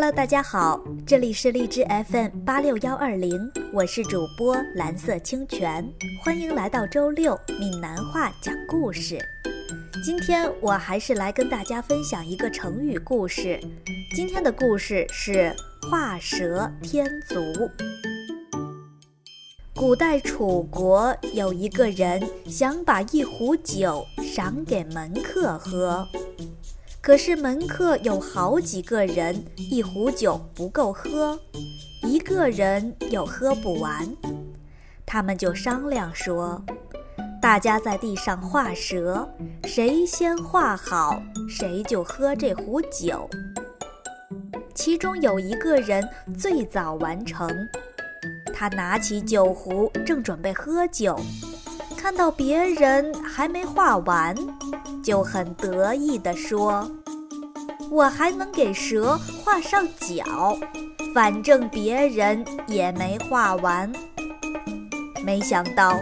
Hello，大家好，这里是荔枝 FM 八六幺二零，我是主播蓝色清泉，欢迎来到周六闽南话讲故事。今天我还是来跟大家分享一个成语故事。今天的故事是画蛇添足。古代楚国有一个人想把一壶酒赏给门客喝。可是门客有好几个人，一壶酒不够喝，一个人又喝不完。他们就商量说：“大家在地上画蛇，谁先画好，谁就喝这壶酒。”其中有一个人最早完成，他拿起酒壶，正准备喝酒，看到别人还没画完。就很得意地说：“我还能给蛇画上脚，反正别人也没画完。”没想到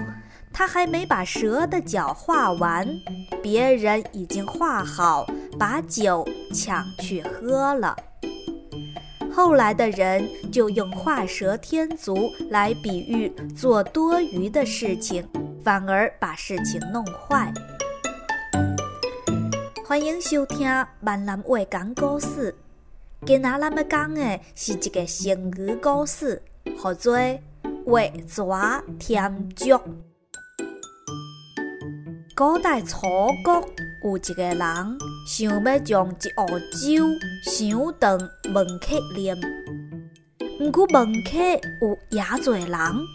他还没把蛇的脚画完，别人已经画好，把酒抢去喝了。后来的人就用“画蛇添足”来比喻做多余的事情，反而把事情弄坏。欢迎收听闽南话讲故事。今仔咱要讲的是一个成语故事，叫做“画蛇添足”。古代楚国有一个人想要将一壶酒想当门客啉，毋过门客有遐侪人，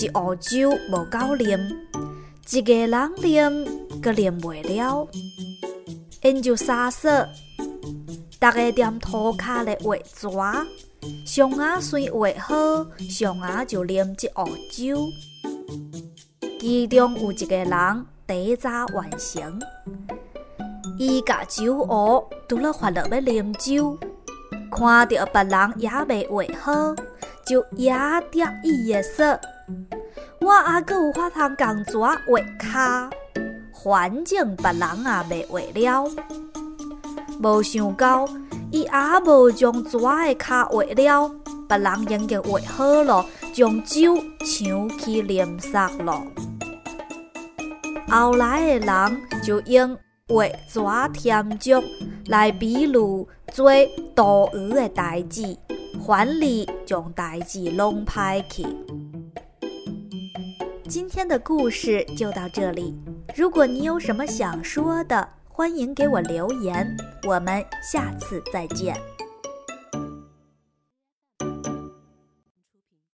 一壶酒无够啉，一个人啉，阁啉袂了。因就撒说，大家踮涂骹咧画蛇，上牙先画好，上牙就啉一壶酒。其中有一个人第一早完成，伊甲酒壶拄了发落要啉酒，看到别人也未画好，就也得意的说：“我还阁有法通共蛇画骹。”反正别人也未画了，无想到伊也无将蛇的脚画了，别人已经画好了，将酒抢去啉杀了。后来的人就用画蛇添足来比喻做多余的代志，反而将代志弄歹去。今天的故事就到这里。如果你有什么想说的，欢迎给我留言。我们下次再见。